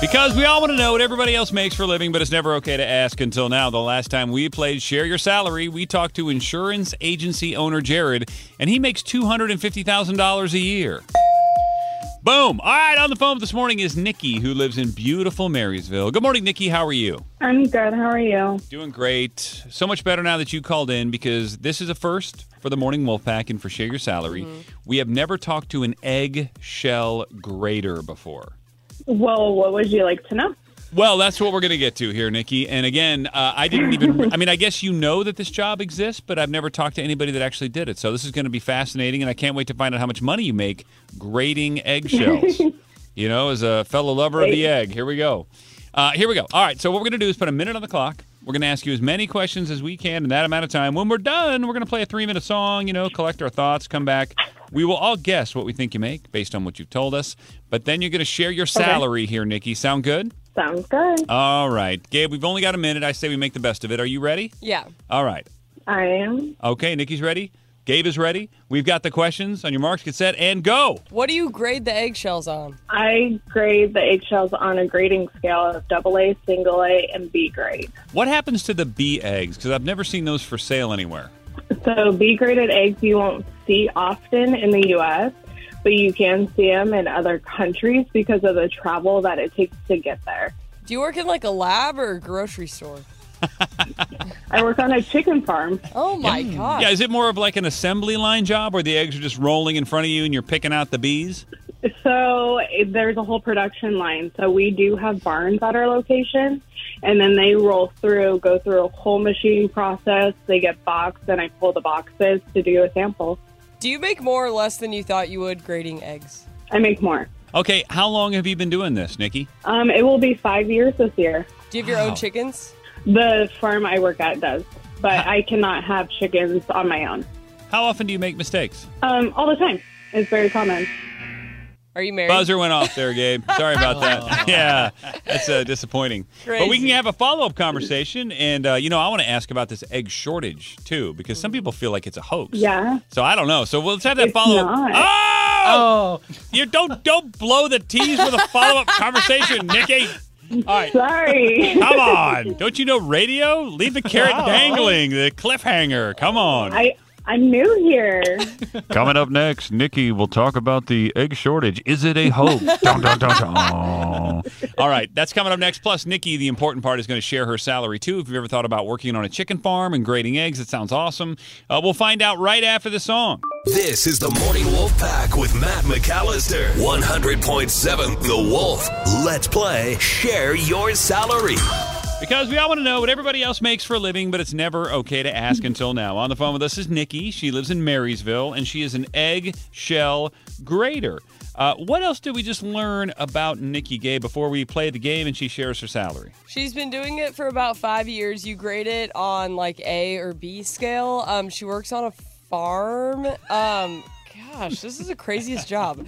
Because we all want to know what everybody else makes for a living, but it's never okay to ask until now. The last time we played Share Your Salary, we talked to insurance agency owner Jared, and he makes $250,000 a year. Boom. All right, on the phone this morning is Nikki, who lives in beautiful Marysville. Good morning, Nikki. How are you? I'm good. How are you? Doing great. So much better now that you called in because this is a first for the Morning Wolf Pack and for Share Your Salary. Mm-hmm. We have never talked to an egg shell grater before. Well, what would you like to know? Well, that's what we're going to get to here, Nikki. And again, uh, I didn't even, I mean, I guess you know that this job exists, but I've never talked to anybody that actually did it. So this is going to be fascinating, and I can't wait to find out how much money you make grading eggshells. you know, as a fellow lover of the egg. Here we go. Uh, here we go. All right. So what we're going to do is put a minute on the clock. We're going to ask you as many questions as we can in that amount of time. When we're done, we're going to play a three minute song, you know, collect our thoughts, come back. We will all guess what we think you make based on what you've told us. But then you're going to share your salary here, Nikki. Sound good? Sounds good. All right. Gabe, we've only got a minute. I say we make the best of it. Are you ready? Yeah. All right. I am. Okay, Nikki's ready. Gabe is ready. We've got the questions on your marks, get set, and go. What do you grade the eggshells on? I grade the eggshells on a grading scale of double A, single A, and B grade. What happens to the B eggs? Because I've never seen those for sale anywhere. So B graded eggs you won't see often in the U.S., but you can see them in other countries because of the travel that it takes to get there. Do you work in like a lab or a grocery store? I work on a chicken farm. Oh my god. Yeah, is it more of like an assembly line job where the eggs are just rolling in front of you and you're picking out the bees? So it- there's a whole production line. So we do have barns at our location, and then they roll through, go through a whole machine process. They get boxed, and I pull the boxes to do a sample. Do you make more or less than you thought you would grading eggs? I make more. Okay, how long have you been doing this, Nikki? Um, it will be five years this year. Do you have your Wow. own chickens? The farm I work at does, but I cannot have chickens on my own. How often do you make mistakes? Um, all the time. It's very common. Are you married? Buzzer went off there, Gabe. Sorry about that. yeah, that's uh, disappointing. But we can have a follow up conversation. And, uh, you know, I want to ask about this egg shortage, too, because some people feel like it's a hoax. Yeah. So I don't know. So let's have that It's follow up. not. Oh! You don't don't blow the tease with a follow up conversation, Nikki. All right. Sorry. Come on. Don't you know radio? Leave the carrot dangling, the cliffhanger. Come on. I I'm new here. Coming up next, Nikki will talk about the egg shortage. Is it a hoax? dun, dun, dun, dun. All right, that's coming up next. Plus, Nikki, the important part, is going to share her salary too. If you've ever thought about working on a chicken farm and grading eggs, it sounds awesome. Uh, we'll find out right after the song. This is the Morning Wolf Pack with Matt McAllister. 100.7 The Wolf. Let's play Share Your Salary. Because we all want to know what everybody else makes for a living, but it's never okay to ask until now. On the phone with us is Nikki. She lives in Marysville, and she is an egg shell grader. Uh, what else did we just learn about Nikki Gabe before we play the game and she shares her salary? She's been doing it for about five years. You grade it on like A or B scale. Um, she works on a farm. Um, gosh, this is the craziest job.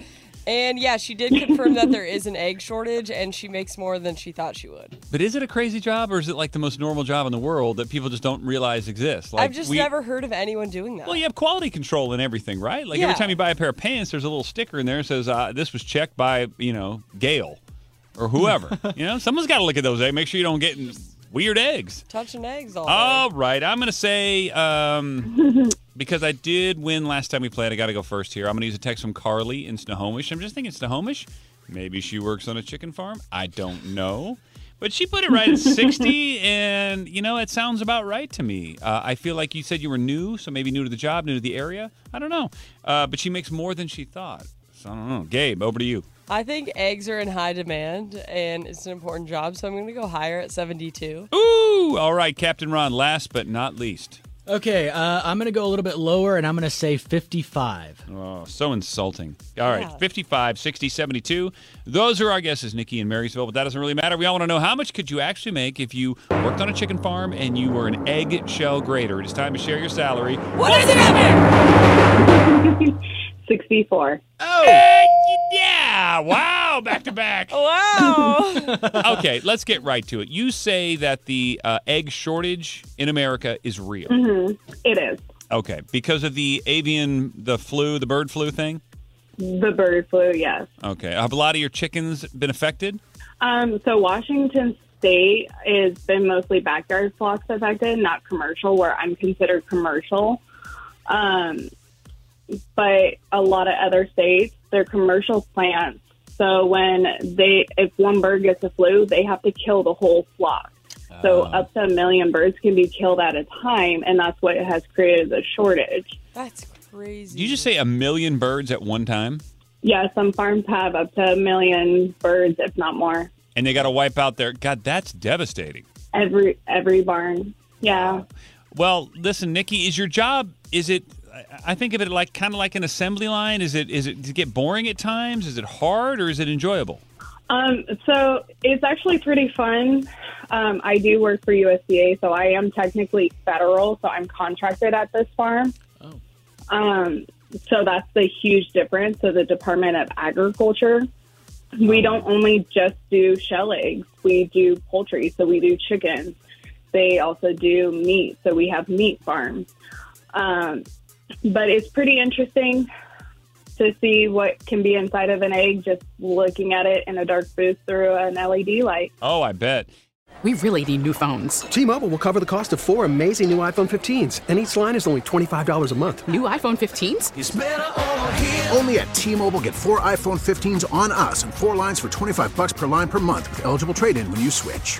And yeah, she did confirm that there is an egg shortage, and she makes more than she thought she would. But is it a crazy job, or is it like the most normal job in the world that people just don't realize exists? Like I've just we- never heard of anyone doing that. Well, you have quality control and everything, right? Like every time you buy a pair of pants, there's a little sticker in there that says uh, this was checked by you know Gail or whoever. you know, someone's got to look at those eggs, make sure you don't get weird eggs. Touching eggs all day. All right, I'm gonna say um, because I did win last time we played. I got to go first here. I'm gonna use a text from Carly in Snohomish. I'm just thinking Snohomish. Maybe she works on a chicken farm. I don't know. But she put it right at 60, and, you know, it sounds about right to me. Uh, I feel like you said you were new, so maybe new to the job, new to the area. I don't know. Uh, but she makes more than she thought. So I don't know. Gabe, over to you. I think eggs are in high demand and it's an important job, so I'm going to go higher at 72. Ooh! All right, Captain Ron, last but not least. Okay, uh, I'm going to go a little bit lower and I'm going to say 55. Oh, so insulting. All right, Yeah. 55, 60, 72. Those are our guesses, Nikki and Marysville, but that doesn't really matter. We all want to know how much could you actually make if you worked on a chicken farm and you were an egg shell grader. It is time to share your salary. What is it happening? 64. Hey, yeah! Wow! Back to back. Wow. Okay, let's get right to it. You say that the uh, egg shortage in America is real. It is. Okay, because of the avian, the flu, the bird flu thing. The bird flu, yes. Okay, have a lot of your chickens been affected? Um, so Washington State has been mostly backyard flocks affected, not commercial, where I'm considered commercial. Um, but a lot of other states, they're commercial plants. So when they, if one bird gets a flu, they have to kill the whole flock. So ah. up to a million birds can be killed at a time, and that's what has created the shortage. That's crazy. Did you just say a million birds at one time? Yeah, some farms have up to a million birds, if not more. And they got to wipe out their. God, that's devastating. Every every barn. Yeah. Well, listen, Nikki, is your job? Is it? I- I think of it like kind of like an assembly line. Is it? Is it? Does it get boring at times? Is it hard or is it enjoyable? Um, so it's actually pretty fun. Um, I do work for USDA, so I am technically federal, so I'm contracted at this farm. Oh. Um, so that's the huge difference to the Department of Agriculture. We don't only just do shell eggs, we do poultry, so we do chickens. They also do meat, so we have meat farms. Um, but it's pretty interesting to see what can be inside of an egg just looking at it in a dark booth through an LED light. Oh, I bet. We really need new phones. T-Mobile will cover the cost of four amazing new iPhone 15s, and each line is only $25 a month. New iPhone 15s? Only at T-Mobile get four iPhone 15s on us and four lines for 25 bucks per line per month with eligible trade-in when you switch.